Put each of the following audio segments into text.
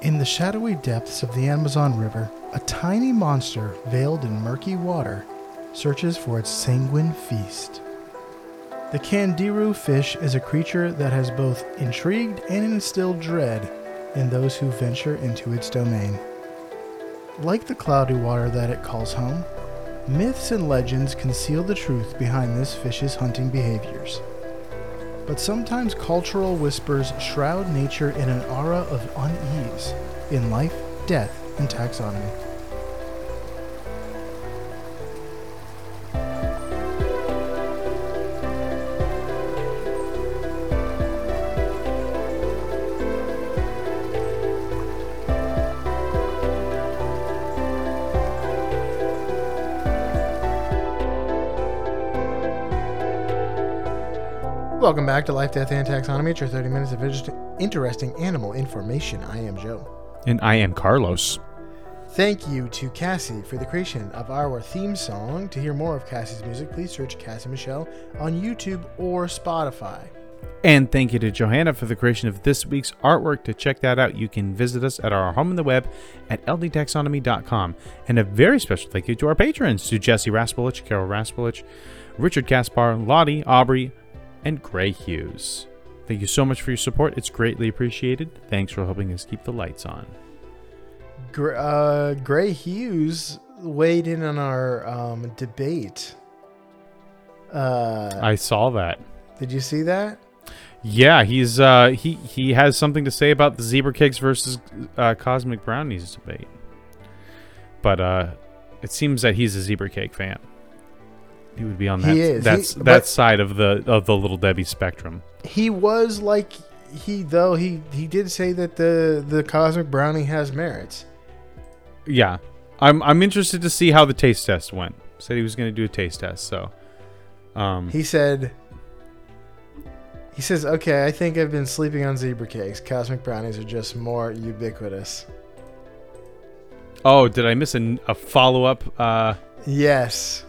In the shadowy depths of the Amazon River, a tiny monster veiled in murky water searches for its sanguine feast. The Candiru fish is a creature that has both intrigued and instilled dread in those who venture into its domain. Like the cloudy water that it calls home, myths and legends conceal the truth behind this fish's hunting behaviors. But sometimes cultural whispers shroud nature in an aura of unease in life, death, and taxonomy. Welcome back to Life, Death, and Taxonomy. It's your 30 minutes of interesting animal information. I am Joe. And I am Carlos. Thank you to Cassie for the creation of our theme song. To hear more of Cassie's music, please search Cassie Michelle on YouTube or Spotify. And thank you to Johanna for the creation of this week's artwork. To check that out, you can visit us at our home on the web at ldtaxonomy.com. And a very special thank you to our patrons, to Jesse Raspolich, Carol Raspolich, Richard Kaspar, Lottie, Aubrey, and Gray Hughes. Thank you so much for your support. It's greatly appreciated. Thanks for helping us keep the lights on. Gr- uh, Gray Hughes weighed in on our um, debate. Uh, I saw that. did you see that? Yeah, he's uh, he he has something to say about the zebra cakes versus uh, cosmic brownies debate. But uh, it seems that he's a zebra cake fan. He would be on that He is. that's He- that but- side of the of the little Debbie spectrum. He was like he though he he did say that the the cosmic brownie has merits. Yeah, I'm I'm interested to see how the taste test went. Said he was going to do a taste test, so um, He said he says, "Okay, I think I've been sleeping on zebra cakes. Cosmic brownies are just more ubiquitous." oh, did I miss a, a follow up? Uh, Yes.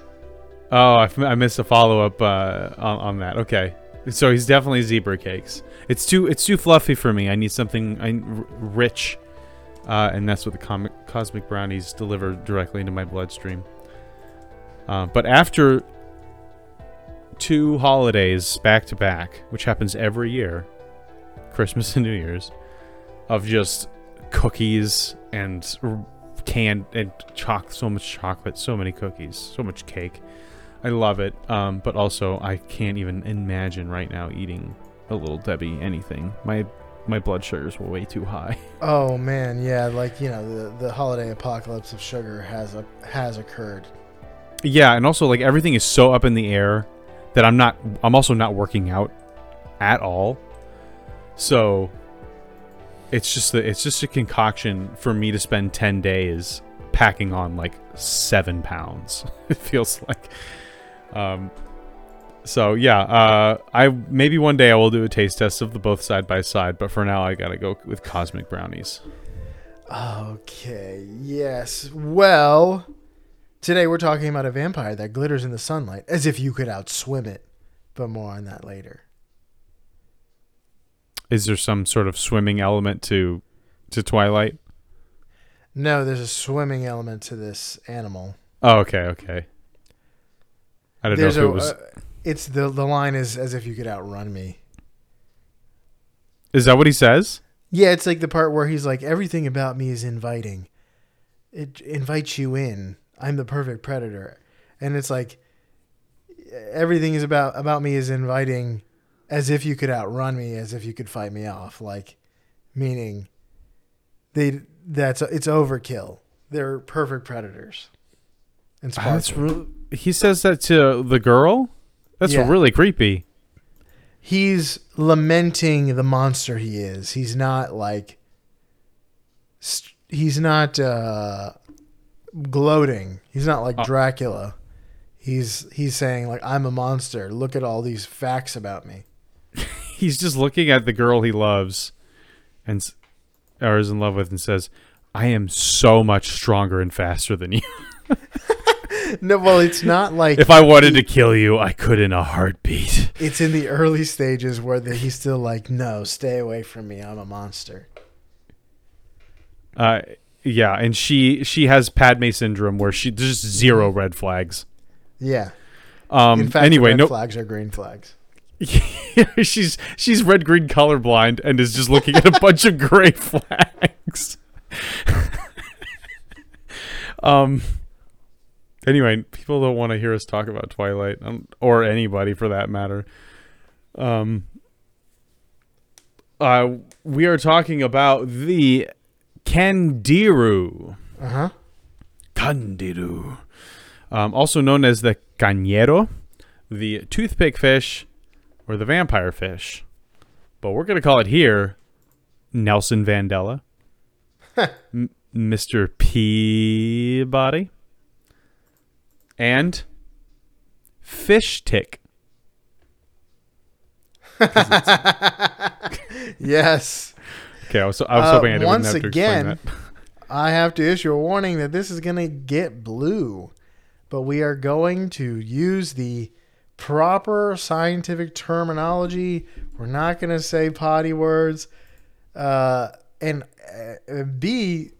Oh, I, missed a follow up uh, on, on that. Okay, so he's definitely zebra cakes. It's too it's too fluffy for me. I need something rich, uh, and that's what the cosmic brownies deliver directly into my bloodstream. Uh, but after two holidays back to back, which happens every year, Christmas and New Year's, of just cookies and canned and choc so much chocolate, so many cookies, so much cake. I love it. Um, but also I can't even imagine right now eating a little Debbie anything. My my blood sugars were way too high. Oh man, yeah, like you know, the the holiday apocalypse of sugar has a has occurred. Yeah, and also like everything is so up in the air that I'm not I'm also not working out at all. So it's just a, it's just a concoction for me to spend 10 days packing on like 7 pounds. it feels like um so yeah, uh I maybe one day I will do a taste test of the both side by side, but for now I got to go with cosmic brownies. Okay, yes. Well, today we're talking about a vampire that glitters in the sunlight as if you could outswim it. But more on that later. Is there some sort of swimming element to to Twilight? No, there's a swimming element to this animal. Oh, okay, okay. I don't There's know if a it was. uh, it's the the line is as if you could outrun me. is that what he says? Yeah, it's like the part where he's like, everything about me is inviting. It invites you in. I'm the perfect predator, and it's like everything is about about me is inviting, as if you could outrun me, as if you could fight me off. Like, meaning, they that's it's overkill. They're perfect predators. And Ah, That's sparkly. He says that to the girl. That's Yeah. really creepy. he's lamenting the monster he is. He's not like st- he's not uh gloating. He's not like Oh. Dracula. He's he's saying like I'm a monster. Look at all these facts about me. He's just looking at the girl he loves, and or is in love with, and says, "I am so much stronger and faster than you. No, well, it's not like if I wanted to kill you, I could in a heartbeat." it's in the early stages where the, he's still like, no, stay away from me. I'm a monster. Uh, yeah, and she she has Padme syndrome where she there's just zero red flags. Yeah. Um, In fact, anyway, red no, flags are green flags. she's she's red green colorblind and is just looking at a bunch of gray flags. um. Anyway, people don't want to hear us talk about Twilight, um, or anybody for that matter. Um. Uh, we are talking about the Candiru. Uh huh. Candiru. Um, also known as the cañero, the toothpick fish, or the vampire fish. But we're going to call it here Nelson Vandella, M- Mr. Peabody, and Fish Tick. Yes. Okay, I was, I was Uh, hoping I didn't once have to again, explain I have to issue a warning that this is going to get blue, but we are going to use the proper scientific terminology. We're not going to say potty words. Uh, and uh, B,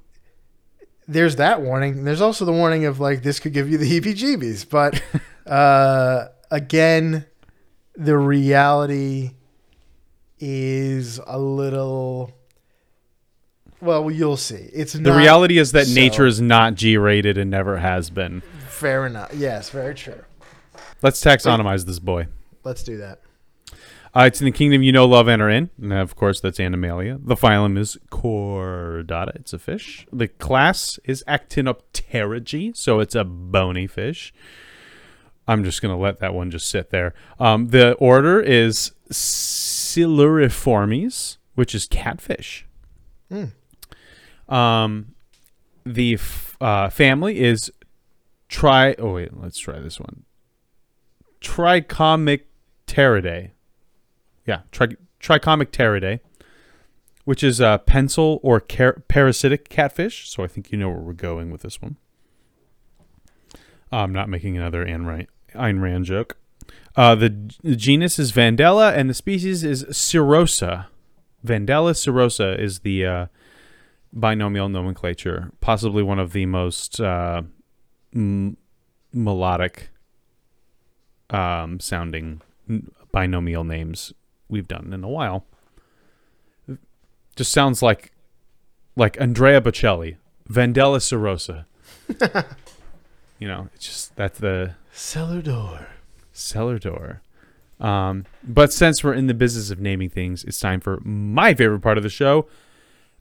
there's that warning. There's also the warning of like this could give you the heebie-jeebies. But uh, again, the reality is a little. Well, you'll see. It's that. not The reality is that so- nature is not G rated and never has been. fair enough. Yes, very true. Let's taxonomize this boy. Let's do that. Uh, it's in the kingdom you know, love, and are in. And of course, that's Animalia. The phylum is Chordata. It's a fish. The class is Actinopterygii, so it's a bony fish. I'm just going to let that one just sit there. Um, the order is Siluriformes, which is catfish. Hmm. Um, the f- uh, family is Tri. Oh, wait, let's try this one. Trichomycteridae yeah, tri- Trichomycteridae, which is a pencil or car- parasitic catfish. So I think you know where we're going with this one. I'm not making another Ayn Rand, Ayn Rand joke. Uh, the, the genus is Vandella, and the species is Cirrhosa. Vandella cirrhosa is the uh, binomial nomenclature, possibly one of the most uh, m- melodic um, sounding binomial names we've done in a while. Just sounds like like Andrea Bocelli, Vandella Cirrhosa. you know, it's just that's the Cellar door. cellar door. Um, but since we're in the business of naming things, it's time for my favorite part of the show,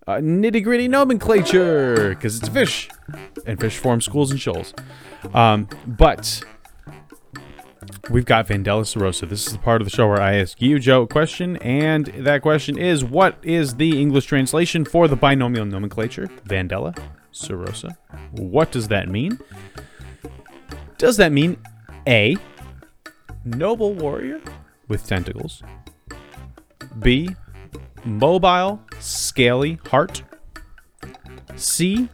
uh, nitty gritty nomenclature, because it's fish, and fish form schools and shoals. Um, but we've got Vandella Cirrhosa. This is the part of the show where I ask you, Joe, a question, and that question is what is the English translation for the binomial nomenclature, Vandella Cirrhosa? What does that mean? Does that mean A, noble warrior with tentacles, B, mobile, scaly heart, C,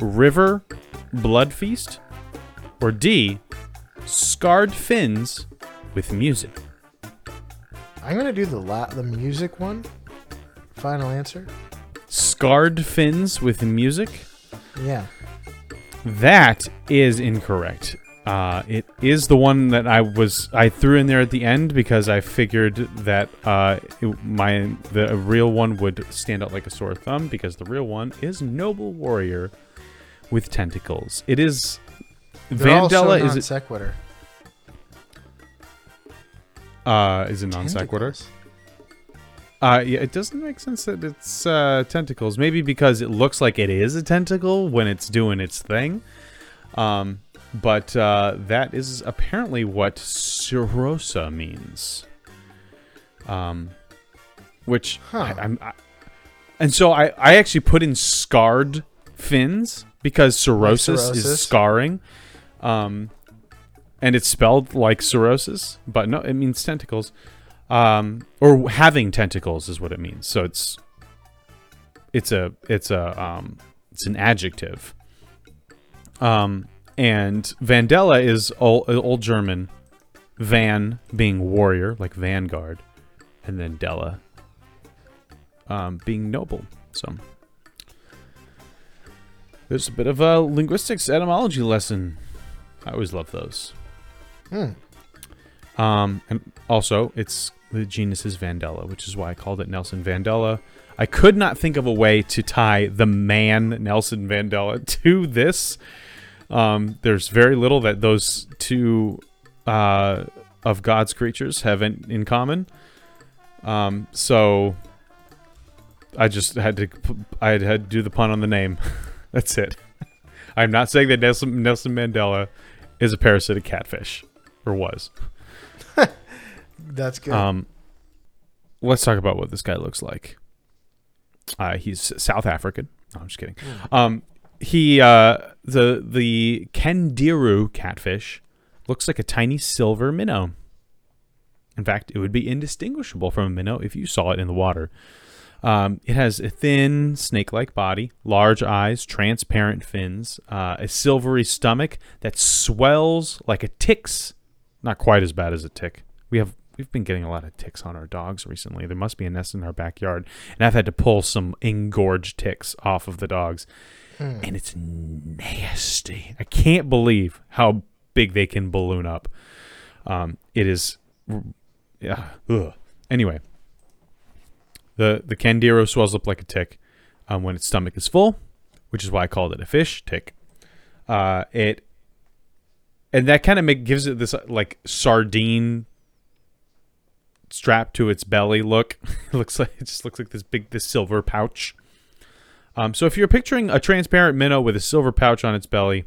river blood feast, or D, scarred fins with music? I'm gonna do the la- the music one. Final answer. Scarred fins with music? Yeah. That is incorrect. Uh, it is the one that I was I threw in there at the end because I figured that uh, it- my the real one would stand out like a sore thumb because the real one is noble warrior with tentacles. It is They're Vandella non is it sequitur. uh is it non sequitur? Uh, yeah, it doesn't make sense that it's uh, tentacles. Maybe because it looks like it is a tentacle when it's doing its thing. Um, but uh, that is apparently what Cirrhosa means. Um, which Huh. I, I'm, I, and so I, I actually put in scarred fins because cirrhosis, cirrhosis? is scarring. Um, and it's spelled like cirrhosis, but no, it means tentacles um, or having tentacles is what it means. So it's it's a it's a um, it's an adjective. Um, and Vandella is old, old German, Van being warrior, like vanguard, and then Della um, being noble. So There's a bit of a linguistics etymology lesson. I always love those. Hmm. Um, and also, it's the genus is Vandella, which is why I called it Nelson Vandella. I could not think of a way to tie the man Nelson Vandella to this. Um, there's very little that those two uh, of God's creatures have in, in common. Um, so I just had to I had to do the pun on the name. That's it. I'm not saying that Nelson, Nelson Mandela is a parasitic catfish, or was. That's good. Um, let's talk about what this guy looks like. Uh, he's South African. No, I'm just kidding. Um, he uh, the the Candiru catfish looks like a tiny silver minnow. In fact, it would be indistinguishable from a minnow if you saw it in the water. Um, it has a thin, snake-like body, large eyes, transparent fins, uh, a silvery stomach that swells like a tick's. Not quite as bad as a tick. We have we've been getting a lot of ticks on our dogs recently. There must be a nest in our backyard, and I've had to pull some engorged ticks off of the dogs, and it's nasty. I can't believe how big they can balloon up. Um, it is, yeah. Ugh. Anyway, the the Candiru swells up like a tick um, when its stomach is full, which is why I called it a fish tick. Uh, it and that kind of gives it this uh, like sardine strap to its belly look. it looks like it just looks like this big this silver pouch. Um, so if you're picturing a transparent minnow with a silver pouch on its belly,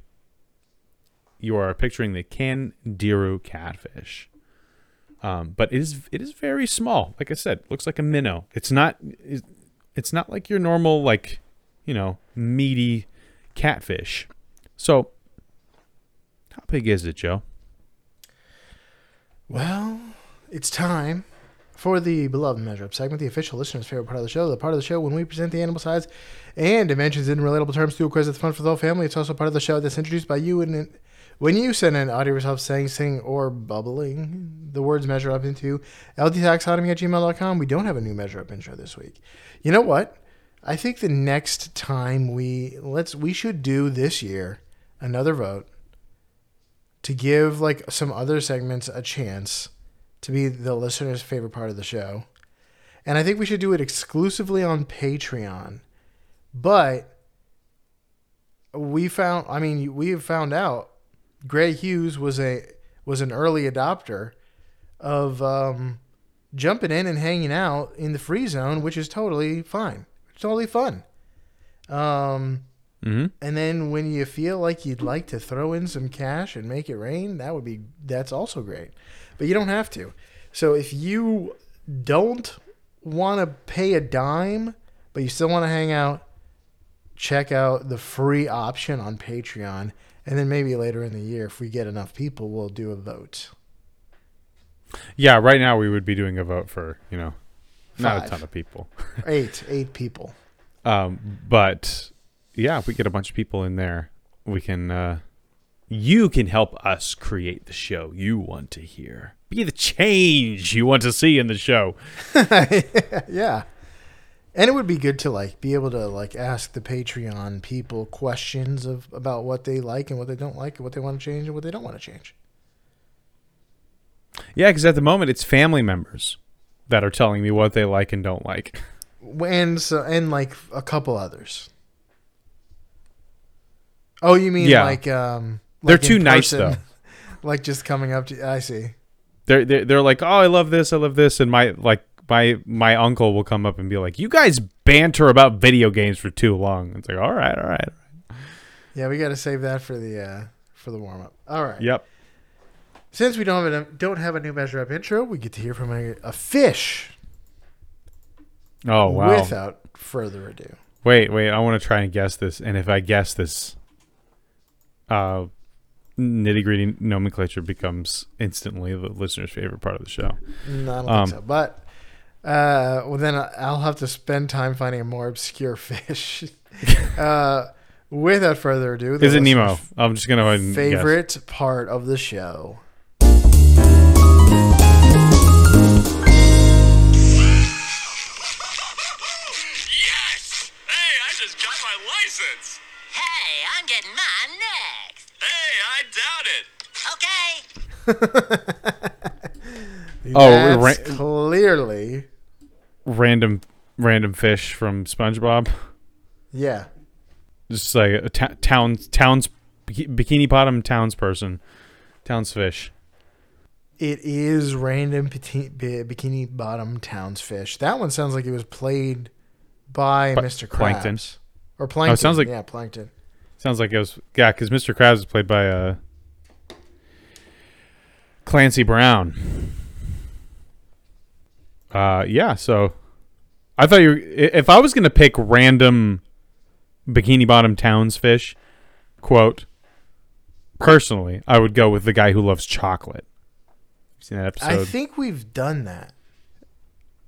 you are picturing the Candiru catfish. Um, but it is it is very small. Like I said, looks like a minnow. It's not it's- not like your normal like you know meaty catfish. So how big is it, Joe? Well, it's time for the beloved measure up segment, the official listener's favorite part of the show, the part of the show when we present the animal size and dimensions in relatable terms through a quiz that's fun for the whole family. It's also part of the show that's introduced by you and when you send an audio yourself saying, sing, or bubbling the words measure up into ldtaxonomy at gmail.com. We don't have a new measure up intro this week. You know what? I think the next time we let's we should do this year another vote to give like some other segments a chance to be the listener's favorite part of the show. And I think we should do it exclusively on Patreon. But we found I mean we have found out Gray Hughes was a was an early adopter of um, jumping in and hanging out in the free zone, which is totally fine. It's totally fun. Um, Mm-hmm. and then when you feel like you'd like to throw in some cash and make it rain, that would be that's also great. But you don't have to. So if you don't want to pay a dime, but you still want to hang out, check out the free option on Patreon. And then maybe later in the year, if we get enough people, we'll do a vote. Yeah, right now we would be doing a vote for you know not a ton of people, Eight, eight people. um, but yeah, if we get a bunch of people in there, we can. Uh, you can help us create the show you want to hear. Be the change you want to see in the show. yeah. And it would be good to like be able to like ask the Patreon people questions of about what they like and what they don't like and what they want to change and what they don't want to change. Yeah, because at the moment it's family members that are telling me what they like and don't like. And so and like a couple others. Oh, you mean Yeah. like um They're like in too nice, though. like just coming up to I see. They're, they're they're like, oh, I love this, I love this, and my like my my uncle will come up and be like, you guys banter about video games for too long. It's like, all right, all right, Yeah, we got to save that for the uh for the warm up. All right. yep. Since we don't have a don't have a new measure up intro, we get to hear from a, a fish Oh wow. without further ado. Wait, wait. I want to try and guess this, and if I guess this, uh, nitty gritty nomenclature becomes instantly the listener's favorite part of the show. No, I don't Um, think so. But uh, well, then I'll have to spend time finding a more obscure fish. uh, without further ado, Is it Nemo? listener's I'm just gonna go ahead and guess. Favorite part of the show. Yes! Hey, I just got my license! Hey, I'm getting mine next. Hey, I doubt it. Okay. Oh, ra- clearly. Random random fish from SpongeBob. Yeah. Just like a ta- town towns bikini bottom townsperson, townsfish. It is random pati- bi- bikini bottom townsfish. That one sounds like it was played by Pla- Mr. Krabs. Plankton. Or Plankton. It sounds like- yeah, Plankton. Sounds like it was yeah, because Mr. Krabs is played by uh Clancy Brown. Uh, yeah. So I thought you were, if I was gonna pick random bikini bottom towns fish, quote. Personally, I would go with the guy who loves chocolate. You seen that episode? I think we've done that.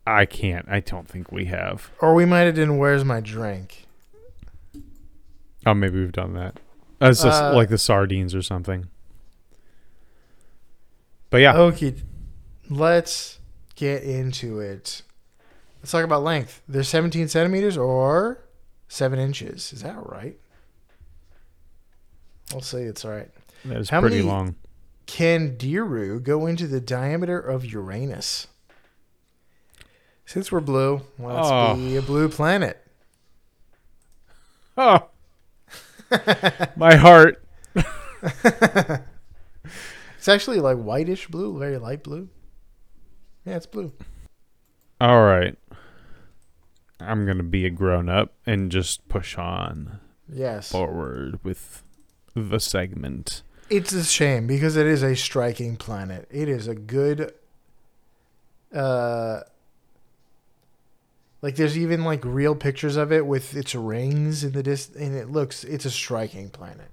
I can't. I don't think we have. Or we might have done Where's My Drink? Oh, maybe we've done that. That's just Uh, like the sardines or something. But yeah, Okay, let's get into it. Let's talk about length. They're 17 centimeters or 7 inches. Is that right? I'll say it's all right. that is how pretty many- long. Candiru go into the diameter of Uranus? Since we're blue, let's Oh. be a blue planet. Oh, my heart. It's actually like whitish blue, very light blue. Yeah, it's blue. All right, I'm gonna be a grown up and just push on Yes. forward with the segment. It's a shame because it is a striking planet. It is a good uh like there's even like real pictures of it with its rings in the dis and it looks it's a striking planet.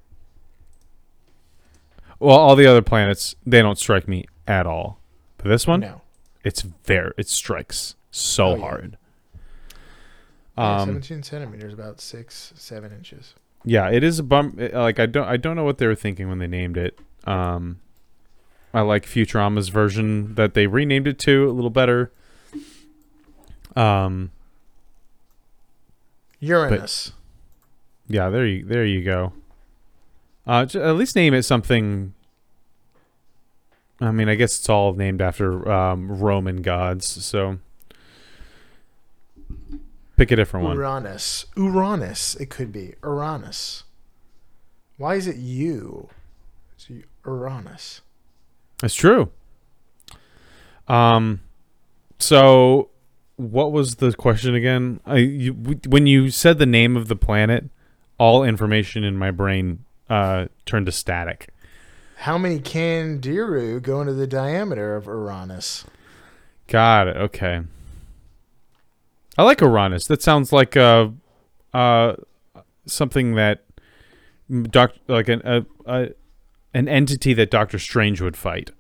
Well, all the other planets they don't strike me at all, but this one, No. It's very it strikes so Oh, yeah. hard. Yeah, Um, 17 centimeters, about six, seven inches. Yeah, it is a bum. it- Like I don't, I don't know what they were thinking when they named it. Um, I like Futurama's version that they renamed it to a little better. Um, Uranus. yeah, there you, there you go. Uh, at least name it something. I mean, I guess it's all named after um, Roman gods, so pick a different one. Uranus. Uranus. It could be Uranus. Why is it you? It's Uranus. That's true. Um, so what was the question again? I you, when you said the name of the planet, all information in my brain uh turned to static. How many Candiru go into the diameter of Uranus? Got it. Okay. I like Uranus. That sounds like uh uh something that doc like an a, a an entity that Doctor Strange would fight.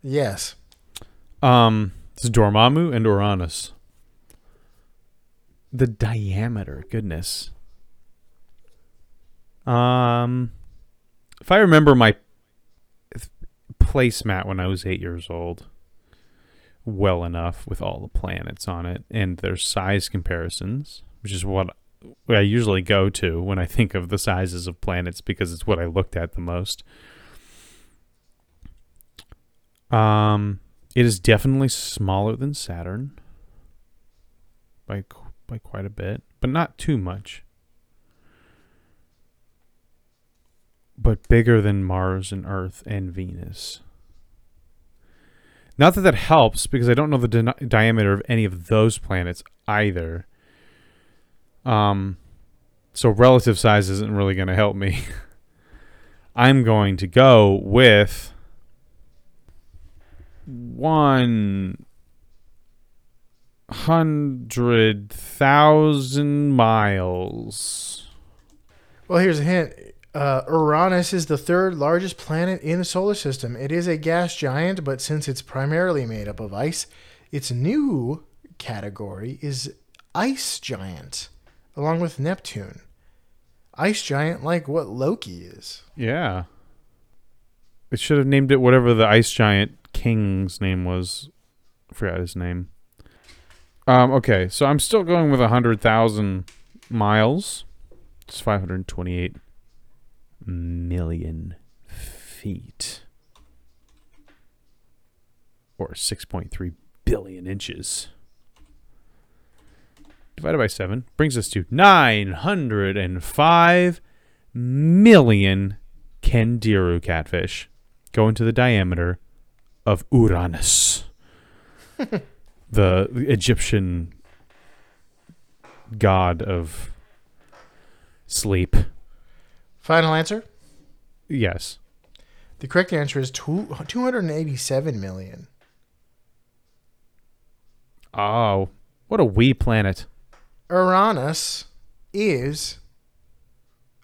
Yes. Um, it's Dormammu and Uranus. The diameter, goodness. Um, if I remember my placemat when I was eight years old, well enough with all the planets on it and their size comparisons, which is what I usually go to when I think of the sizes of planets because it's what I looked at the most. Um, it is definitely smaller than Saturn by by quite a bit, but not too much. But bigger than Mars and Earth and Venus. Not that that helps because I don't know the di- diameter of any of those planets either. Um, so relative size isn't really going to help me. I'm going to go with one hundred thousand miles. Well, here's a hint. Uh, Uranus is the third largest planet in the solar system. It is a gas giant, but since it's primarily made up of ice, its new category is ice giant, along with Neptune. Ice giant, like what Loki is. Yeah. It should have named it whatever the ice giant king's name was. I forgot his name. Um, okay, so I'm still going with a hundred thousand miles. It's 528 million feet. Or 6.3 billion inches. Divided by 7 brings us to 905 million Candiru catfish going to the diameter of Uranus, the Egyptian god of sleep. Final answer. Yes. The correct answer is two, 287 million. Oh, what a wee planet. Uranus is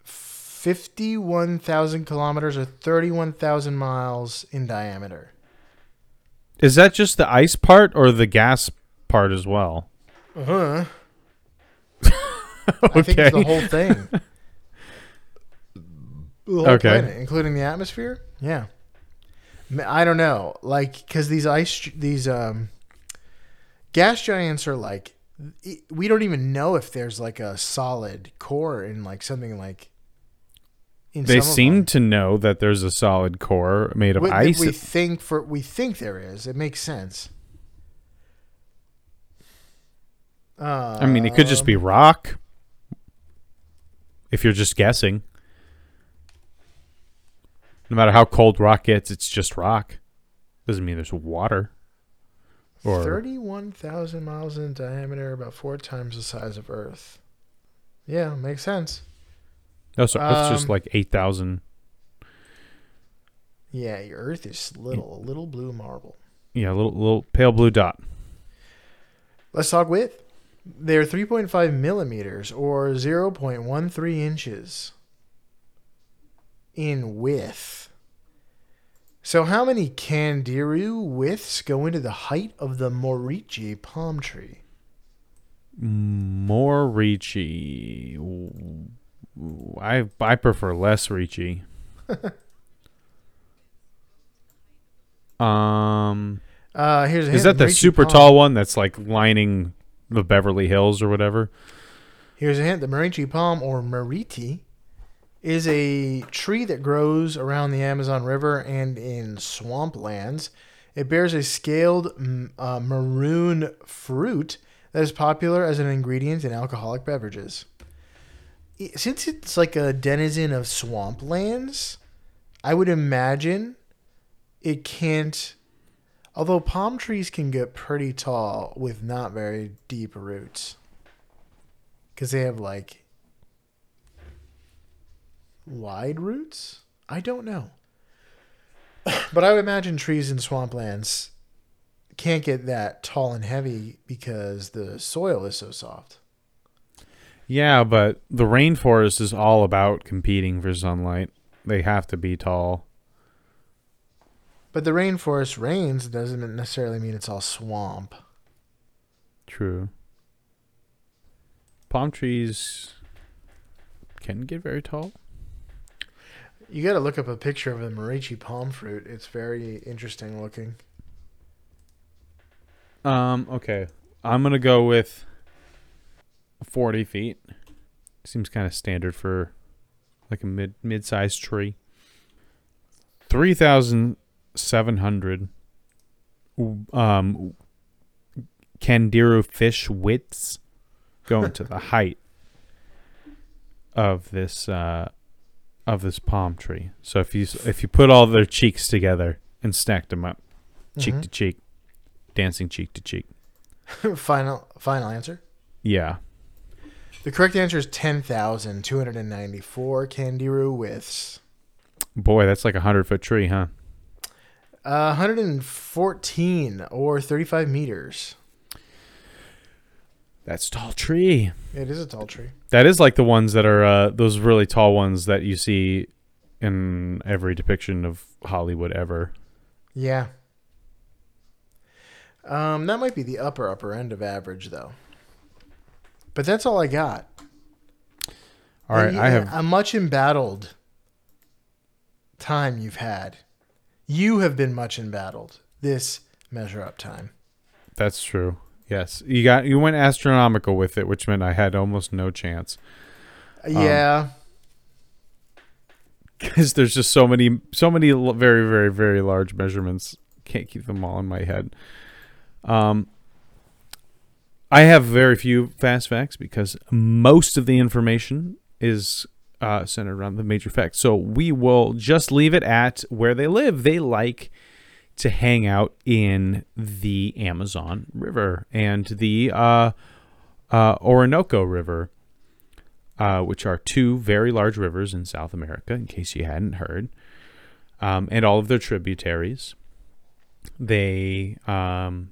51,000 kilometers or 31,000 miles in diameter. Is that just the ice part or the gas part as well? Uh-huh. I think it's the whole thing. The whole Okay. planet, including the atmosphere. Yeah. I don't know, like, because these ice, these um, gas giants are like, we don't even know if there's like a solid core in like something like. In They seem to know that there's a solid core made of we, ice. We think for we think there is. It makes sense. Uh, I mean, it could just be rock. If you're just guessing. No matter how cold rock gets, it's just rock. Doesn't mean there's water. Or Thirty-one thousand miles in diameter, about four times the size of Earth. Yeah, makes sense. no, so Earth's just Um, like eight thousand. Yeah, your Earth is little, a little blue marble. Yeah, a little little pale blue dot. Let's talk width. They're three point five millimeters or zero point one three inches in width. So, how many Candiru widths go into the height of the Moriche palm tree? More reachy. I I prefer less reachy. um, Uh, here's is that the Moriche super palm- tall one that's like lining the Beverly Hills or whatever? Here's a hint: the Moriche palm, or Mariti, is a tree that grows around the Amazon River and in swamplands. It bears a scaled uh, maroon fruit that is popular as an ingredient in alcoholic beverages. Since it's like a denizen of swamplands, I would imagine it can't. Although palm trees can get pretty tall with not very deep roots because they have like wide roots. I don't know, but I would imagine trees in swamplands can't get that tall and heavy because the soil is so soft. Yeah, but the rainforest is all about competing for sunlight. They have to be tall. But the rainforest rains doesn't necessarily mean it's all swamp. True. Palm trees can get very tall. You got to look up a picture of the Moriche palm fruit. It's very interesting looking. Um, okay. I'm gonna go with forty feet. Seems kind of standard for like a mid mid sized tree. Three thousand seven hundred um Candiru fish widths going to the height of this uh of this palm tree. So if you if you put all their cheeks together and stacked them up, cheek Mhm. to cheek, dancing cheek to cheek. final final answer. Yeah. The correct answer is 10,294 Candiru widths. Boy, that's like a hundred foot tree, huh? Uh, 114 or 35 meters. That's a tall tree. It is a tall tree. That is like the ones that are uh, those really tall ones that you see in every depiction of Hollywood ever. Yeah. Um, that might be the upper upper end of average though. But that's all I got. All right, And I have a much embattled time you've had. You have been much embattled this measure up time. that's true. Yes, you got you went astronomical with it, which meant I had almost no chance. Yeah. because there's just so many so many very very very large measurements. Can't keep them all in my head. Um i have very few fast facts because most of the information is uh, centered around the major facts. So we will just leave it at where they live. They like to hang out in the amazon river and the uh, uh, orinoco river uh, which are two very large rivers in South America, in case you hadn't heard, um, and all of their tributaries. They um,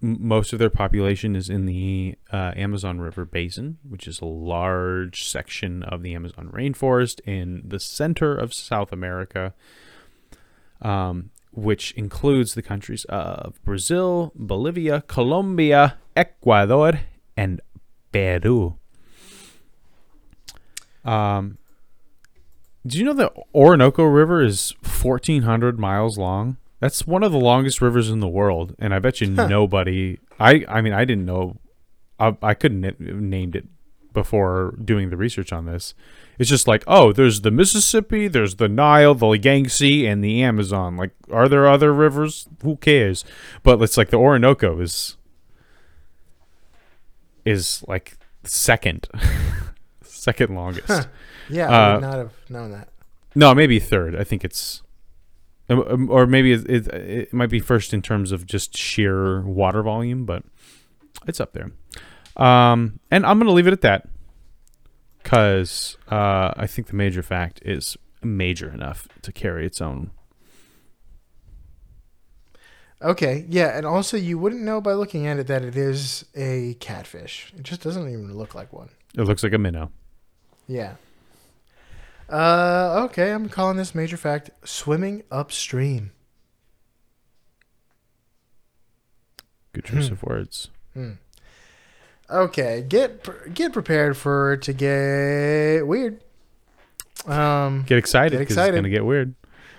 most of their population is in the uh, Amazon River basin, which is a large section of the Amazon rainforest in the center of South America, um, which includes the countries of Brazil, Bolivia, Colombia, Ecuador, and Peru. Um, do you know the Orinoco River is 1,400 miles long? That's one of the longest rivers in the world, and I bet you nobody. I I mean, I didn't know. I, I couldn't have named it before doing the research on this. It's just like, oh, there's the Mississippi, there's the Nile, the Yangtze, and the Amazon. Like, are there other rivers? Who cares? But it's like the Orinoco is is like second, second longest. Yeah, I Uh, would not have known that. No, maybe third. I think it's, um, um, or maybe it, it, it might be first in terms of just sheer water volume, but it's up there. Um, and I'm gonna leave it at that, because uh, I think the major fact is major enough to carry its own. Okay, yeah, and also you wouldn't know by looking at it that it is a catfish. It just doesn't even look like one. It looks like a minnow. Yeah. Uh, okay, I'm calling this major fact swimming upstream. Good choice of words. Okay, get get prepared for to get weird. Um, Get excited Get because it's gonna get weird.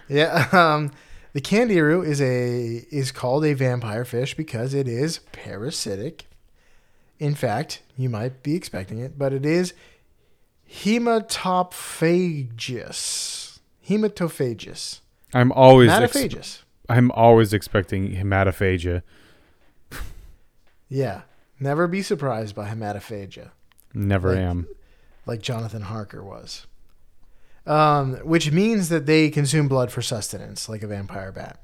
yeah, um, the candiru is a is called a vampire fish because it is parasitic. In fact, you might be expecting it, but it is hematophagous. Hematophagous. I'm always ex- I'm always expecting hematophagia. Yeah. Never be surprised by hematophagia. Never Like- am. like Jonathan Harker was. Um, which means that they consume blood for sustenance, like a vampire bat.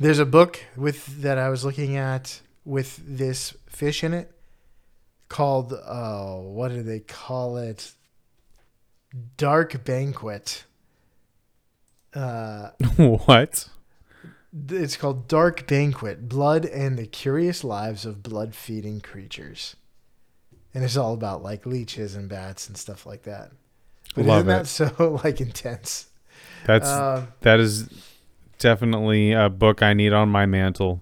There's a book with that I was looking at with this fish in it called uh, what do they call it? Dark Banquet. Uh, what? It's called Dark Banquet: Blood and the Curious Lives of Blood-Feeding Creatures, and it's all about like leeches and bats and stuff like that. But Love isn't it. that so like intense? That's Uh, that is definitely a book I need on my mantle.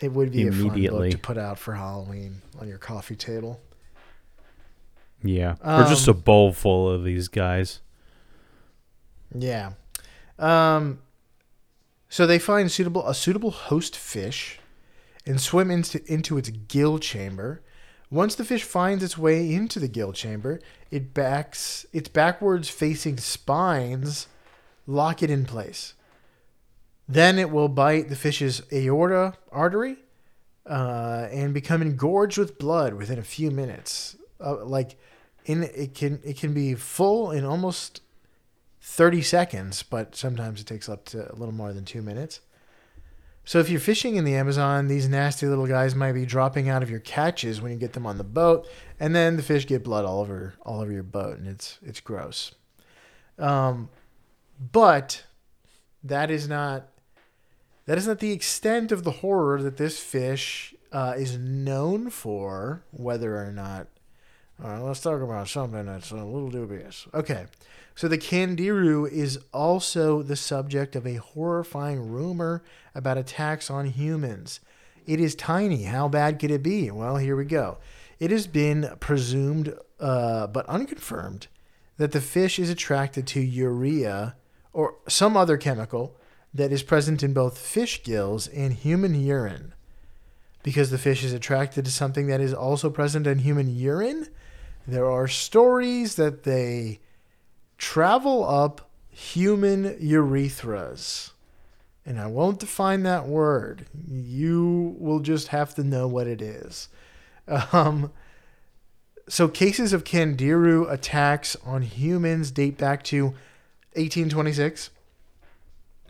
it would be a fun Immediately. book to put out for Halloween on your coffee table. Yeah, or just a Um, bowl full of these guys. Yeah. Um, so they find suitable a suitable host fish and swim into into its gill chamber. Once the fish finds its way into the gill chamber, it backs its backwards facing spines lock it in place. Then it will bite the fish's aorta artery uh, and become engorged with blood within a few minutes. Uh, like in it can it can be full in almost 30 seconds, but sometimes it takes up to a little more than two minutes. So if you're fishing in the Amazon, these nasty little guys might be dropping out of your catches when you get them on the boat, and then the fish get blood all over all over your boat, and it's it's gross. Um, but that is not that is not the extent of the horror that this fish uh, is known for. Whether or not, all right, let's talk about something that's a little dubious. Okay, so the Candiru is also the subject of a horrifying rumor about attacks on humans. It is tiny. How bad could it be? Well, here we go. It has been presumed, uh, but unconfirmed, that the fish is attracted to urea or some other chemical that is present in both fish gills and human urine. Because the fish is attracted to something that is also present in human urine, There are stories that they travel up human urethras. And I won't define that word. You will just have to know what it is. Um, so cases of Candiru attacks on humans date back to 1826.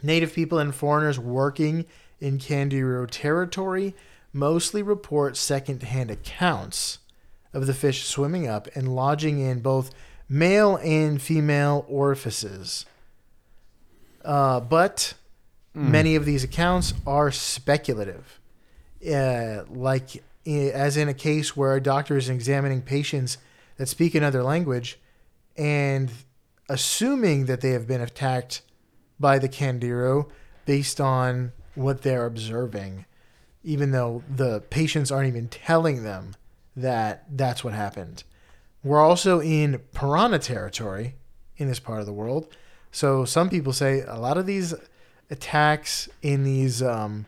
Native people and foreigners working in Candiru territory mostly report second-hand accounts of the fish swimming up and lodging in both male and female orifices. Uh, but many of these accounts are speculative. Uh, like, as in a case where a doctor is examining patients that speak another language and assuming that they have been attacked by the Candiru based on what they're observing, even though the patients aren't even telling them that that's what happened. We're also in piranha territory in this part of the world. So some people say a lot of these attacks in these um,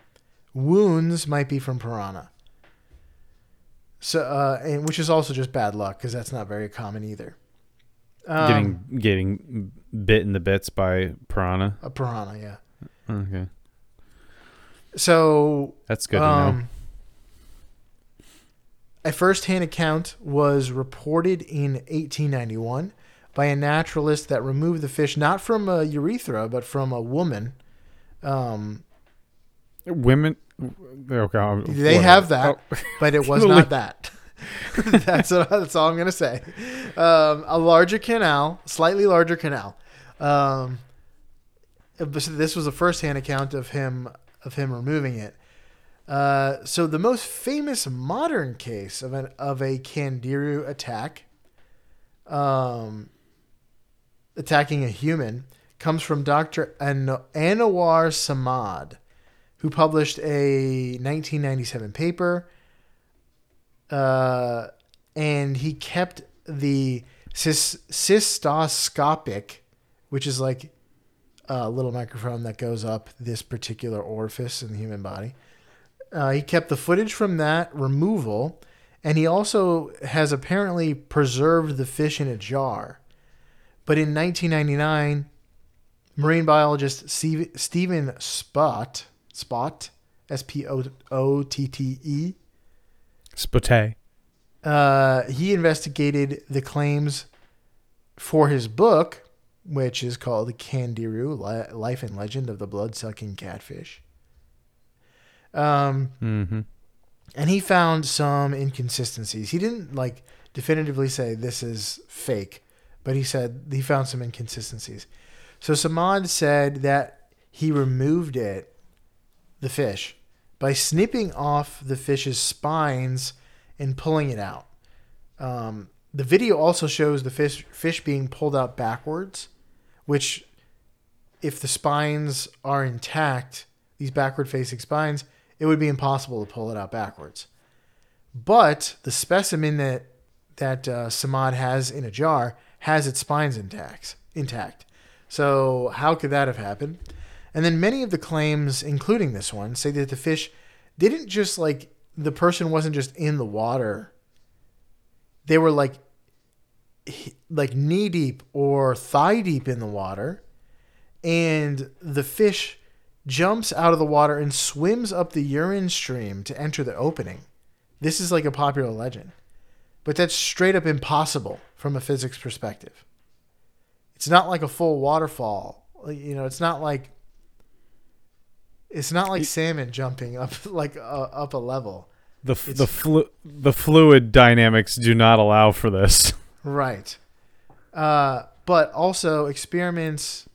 wounds might be from piranha. So, uh, and which is also just bad luck because that's not very common either. Um, getting getting bit in the bits by piranha. a piranha, yeah. Okay, So that's good to know. Um, a first-hand account was reported in 1891 by a naturalist that removed the fish not from a urethra but from a woman. Um, Women, okay, they have that, Oh, but it was not that. that's, what, that's all I'm gonna say. Um, a larger canal, slightly larger canal. Um, this was a first-hand account of him of him removing it. Uh, so the most famous modern case of an of a Candiru attack, um, attacking a human, comes from Dr. An- Anwar Samad, who published a 1997 paper. Uh, and he kept the cys- cystoscopic, which is like a little microphone that goes up this particular orifice in the human body. Uh, he kept the footage from that removal, and he also has apparently preserved the fish in a jar. But in 1999, marine biologist Steve, Stephen Spotte, Spotte, S P O O T T E, Spotay. uh, he investigated the claims for his book, which is called Candiru Life and Legend of the Blood Sucking Catfish. Um, Mm-hmm. and he found some inconsistencies. He didn't like definitively say this is fake, but he said he found some inconsistencies. So Samad said that he removed it, the fish, by snipping off the fish's spines and pulling it out. Um, the video also shows the fish fish being pulled out backwards, which, if the spines are intact, these backward facing spines, it would be impossible to pull it out backwards. But the specimen that that uh, Samad has in a jar has its spines intact. Intact. So how could that have happened? And then many of the claims, including this one, say that the fish didn't just like the person wasn't just in the water. They were like like knee deep or thigh deep in the water, and the fish jumps out of the water and swims up the urine stream to enter the opening. This is like a popular legend. But that's straight up impossible from a physics perspective. It's not like a full waterfall. You know, it's not like it's not like salmon jumping up like uh, up a level. The f- the flu- the fluid dynamics do not allow for this. Right. Uh, but also experiments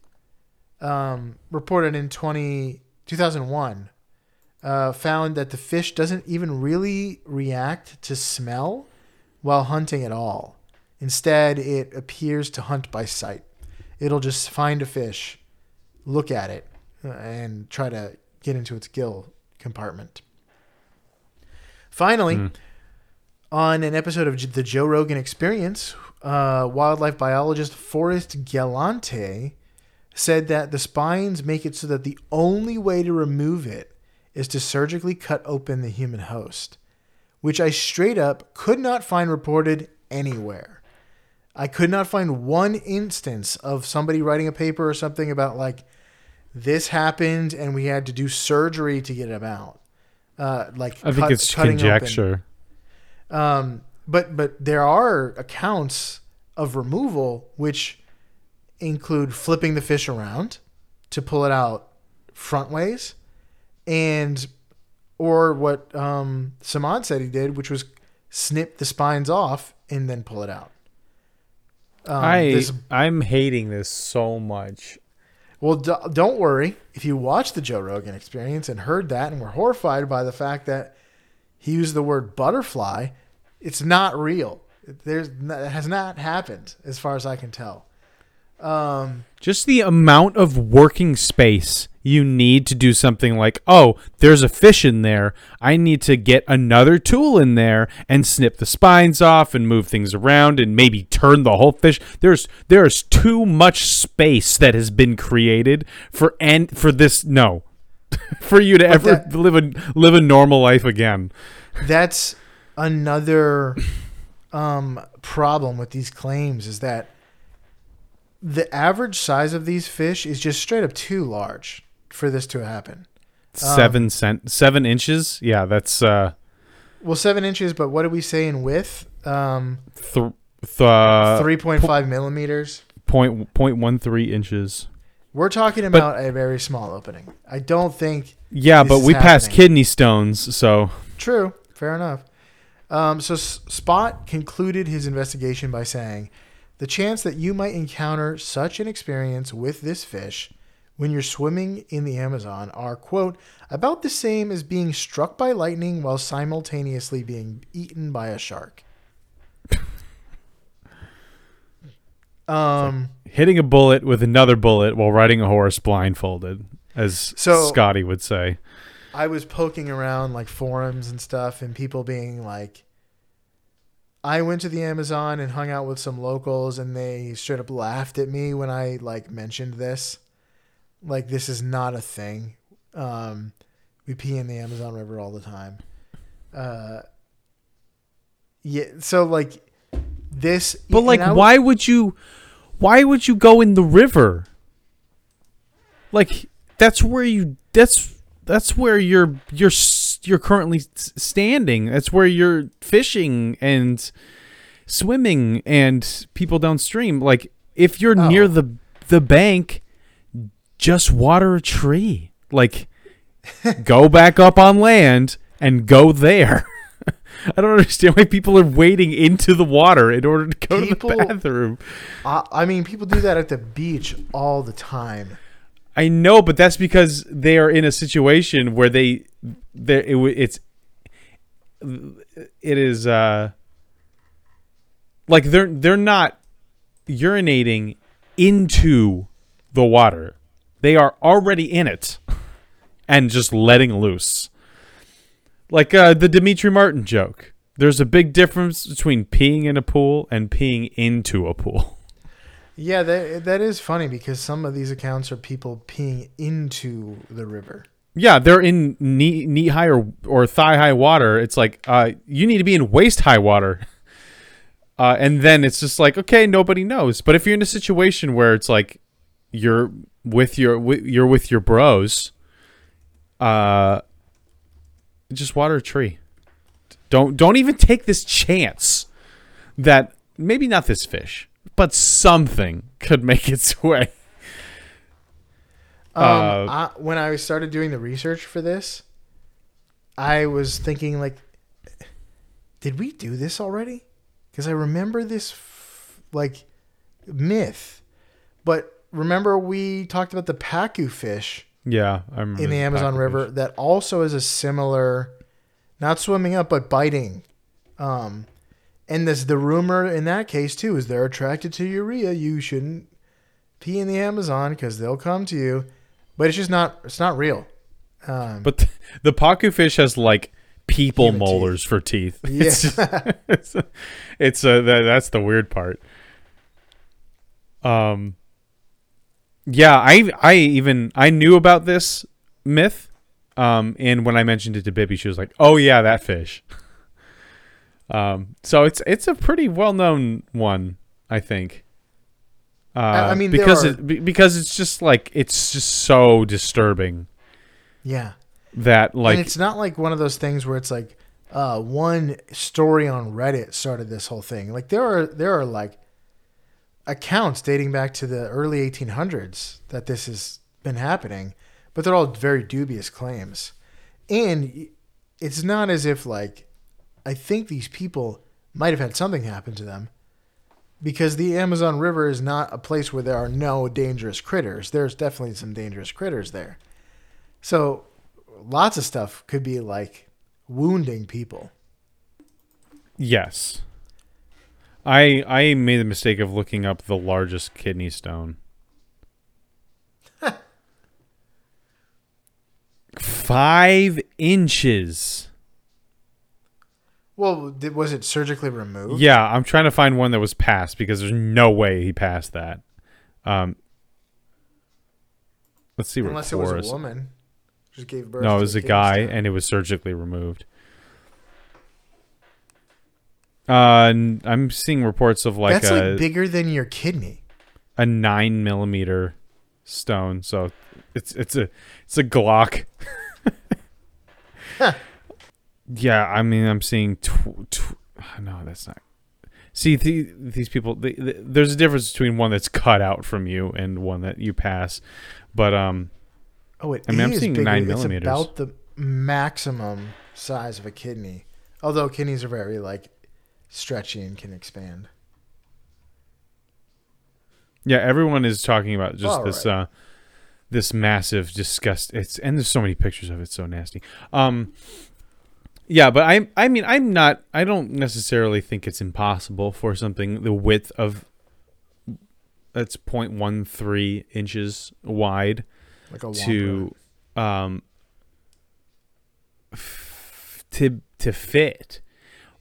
um, reported in 20, 2001 uh, found that the fish doesn't even really react to smell while hunting at all. Instead, it appears to hunt by sight. It'll just find a fish, look at it, uh, and try to get into its gill compartment. Finally, on an episode of the Joe Rogan Experience, uh, wildlife biologist Forrest Galante said that the spines make it so that the only way to remove it is to surgically cut open the human host, which I straight up could not find reported anywhere. I could not find one instance of somebody writing a paper or something about like this happened and we had to do surgery to get him out. Uh, like I think cut- it's open. conjecture. Um, but but there are accounts of removal which include flipping the fish around to pull it out front ways, and or what um, Samad said he did, which was snip the spines off and then pull it out. Um, I this- I'm hating this so much. well, d- don't worry. If you watched the Joe Rogan Experience and heard that and were horrified by the fact that he used the word butterfly, it's not real. There's it has not happened as far as I can tell. Um, Just the amount of working space you need to do something like, oh, there's a fish in there. I need to get another tool in there and snip the spines off and move things around and maybe turn the whole fish. There's there's too much space that has been created for and for this no. for you to ever that- live a live a normal life again. that's another um, problem with these claims is that the average size of these fish is just straight up too large for this to happen. Seven cent seven inches. Yeah, that's uh Well, seven inches, but what did we say in width? Um, th- th- uh, Three point five millimeters. point point one three inches. We're talking about a very small opening. I don't think. Yeah, but we passed kidney stones, so True. Fair enough. Um, so S- Spotte concluded his investigation by saying, "The chance that you might encounter such an experience with this fish when you're swimming in the Amazon are quote about the same as being struck by lightning while simultaneously being eaten by a shark." Um. hitting a bullet with another bullet while riding a horse blindfolded, as So- Scotty would say. I was poking around like forums and stuff, and people being like, I went to the Amazon and hung out with some locals, and they straight up laughed at me when I like mentioned this. Like, this is not a thing. Um, we pee in the Amazon River all the time. Uh, yeah, so like this, But like, I- why would you? Why would you go in the river? Like that's where you. That's that's where you're you're you're currently standing. That's where you're fishing and swimming and people downstream. Like if you're oh. near Oh. the the bank, just water a tree. Like go back up on land and go there. I don't understand why people are wading into the water in order to go People- to the bathroom. I, I mean, people do that at the beach all the time. I know, but that's because they are in a situation where they, they it, it's, it is uh, like they're they're not urinating into the water. They are already in it and just letting loose. Like uh, the Demetri Martin joke. There's a big difference between peeing in a pool and peeing into a pool. Yeah, that that is funny because some of these accounts are people peeing into the river. Yeah, they're in knee knee high or, or thigh high water. It's like uh, you need to be in waist high water. Uh, and then it's just like okay, nobody knows. But if you're in a situation where it's like you're with your wi- you're with your bros, uh, just water a tree. Don't don't even take this chance that maybe not this fish, but something could make its way. Um, Uh, I, when I started doing the research for this, I was thinking like, did we do this already? Because I remember this f- like myth, but remember we talked about the pacu fish Yeah, I remember in the Amazon. River that also is a similar, not swimming up but biting. Um, and this the rumor in that case too is they're attracted to urea. You shouldn't pee in the Amazon because they'll come to you, but it's just not. It's not real. Um, But th- the pacu fish has like people molars for teeth. Yeah. It's just, it's, it's uh, that, that's the weird part. Um yeah, I I even I knew about this myth um and when I mentioned it to Bibby she was like, "Oh yeah, that fish." um so it's it's a pretty well-known one. I think. Uh, I mean, because are- it, because it's just like it's just so disturbing Yeah. that like and it's not like one of those things where it's like uh, one story on Reddit started this whole thing. Like there are there are like accounts dating back to the early 1800s that this has been happening, but they're all very dubious claims. And it's not as if like I think these people might have had something happen to them because the Amazon River is not a place where there are no dangerous critters. There's definitely some dangerous critters there. So lots of stuff could be like wounding people. yes. I I made the mistake of looking up the largest kidney stone. Five inches. Well, did, was it surgically removed? Yeah, I'm trying to find one that was passed because there's no way he passed that. Um, let's see Unless it was a woman. Just gave birth No, it was a guy, and it was surgically removed. Uh, I'm seeing reports of like That's a like bigger than your kidney. a nine millimeter stone. So it's it's a it's a Glock. Yeah, I mean, I'm seeing. Tw- tw- no, that's not. See, the, these people. The, the, there's a difference between one that's cut out from you and one that you pass. But um, Oh, it I mean, I'm seeing bigger. nine it's millimeters. about the maximum size of a kidney. Although kidneys are very like stretchy and can expand. yeah, everyone is talking about just this right. uh, this massive disgust. It's and there's so many pictures of it. So nasty. Um, yeah, but I I mean I'm not. I don't necessarily think it's impossible for something the width of that's 0.13 inches wide like a to um f- to to fit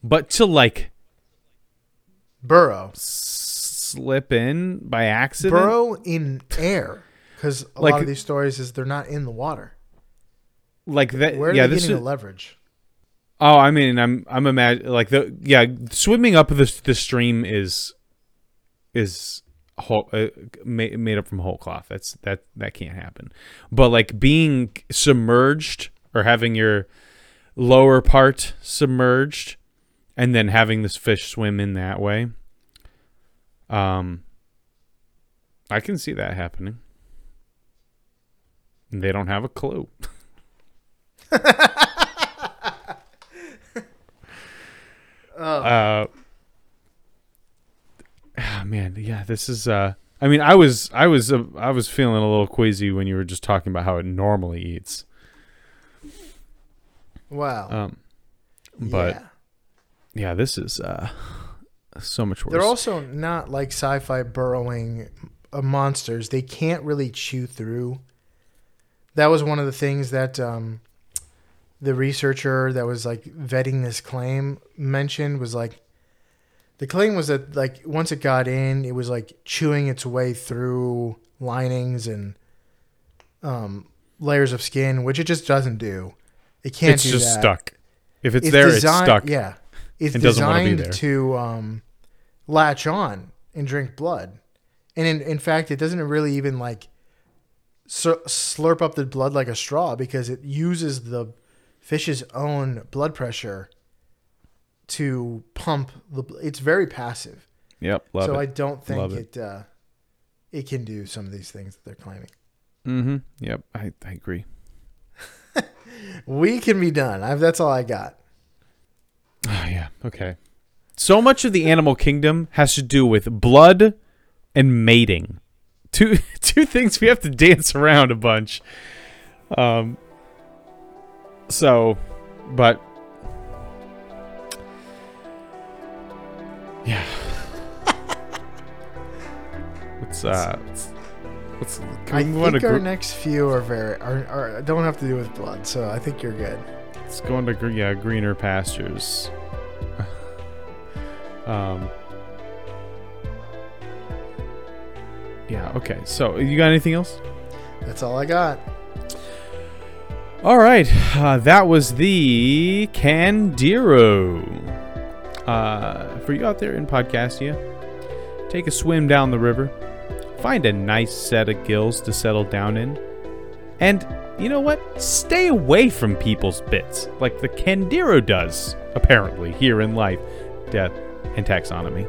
but to like burrow. slip in by accident Burrow in air. Because a Like- lot of these stories is they're not in the water. like that Where are yeah they this getting is the leverage? Oh i mean i'm i'm imagine like the yeah swimming up the the stream is is whole, uh, made, made up from whole cloth. That's that that can't happen. But like being submerged or having your lower part submerged and then having this fish swim in that way um i can see that happening. They don't have a clue uh ah, man yeah this is uh i mean i was i was uh, i was feeling a little queasy when you were just talking about how it normally eats Wow. um but yeah. yeah this is uh so much worse They're also not like sci-fi burrowing uh, monsters. They can't really chew through. That was one of the things that um, the researcher that was like vetting this claim mentioned was like the claim was that like once it got in, it was like chewing its way through linings and um, layers of skin, which it just doesn't do. It can't it's just that. stuck. If it's, there designed- it's stuck. Yeah, it's and doesn't wanna be designed to um, latch on and drink blood, and in in fact, it doesn't really even like slurp up the blood like a straw because it uses the fish's own blood pressure to pump the. It's very passive, yep love so I don't think it. it uh, it can do some of these things that they're claiming. mm-hmm yep I, I agree We can be done. I've, that's all I got. Oh, yeah. Okay. So much of the animal kingdom has to do with blood and mating. Two two things we have to dance around a bunch. Um. So, but yeah. let's uh. Let's, let's can I we move on think our next few are very are, are don't have to do with blood, so I think you're good. It's going to yeah greener pastures. um. Yeah. Okay. So you got anything else? That's all I got. All right. Uh, that was the Candiru. Uh, for you out there in Podcastia, take a swim down the river, find a nice set of gills to settle down in, and you know what? Stay away from people's bits, like the Candiru does, apparently, here in life, death, and taxonomy.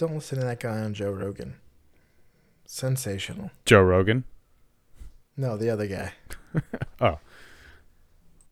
Don't listen to that guy on Joe Rogan. Sensational. Joe Rogan. No, the other guy. Oh,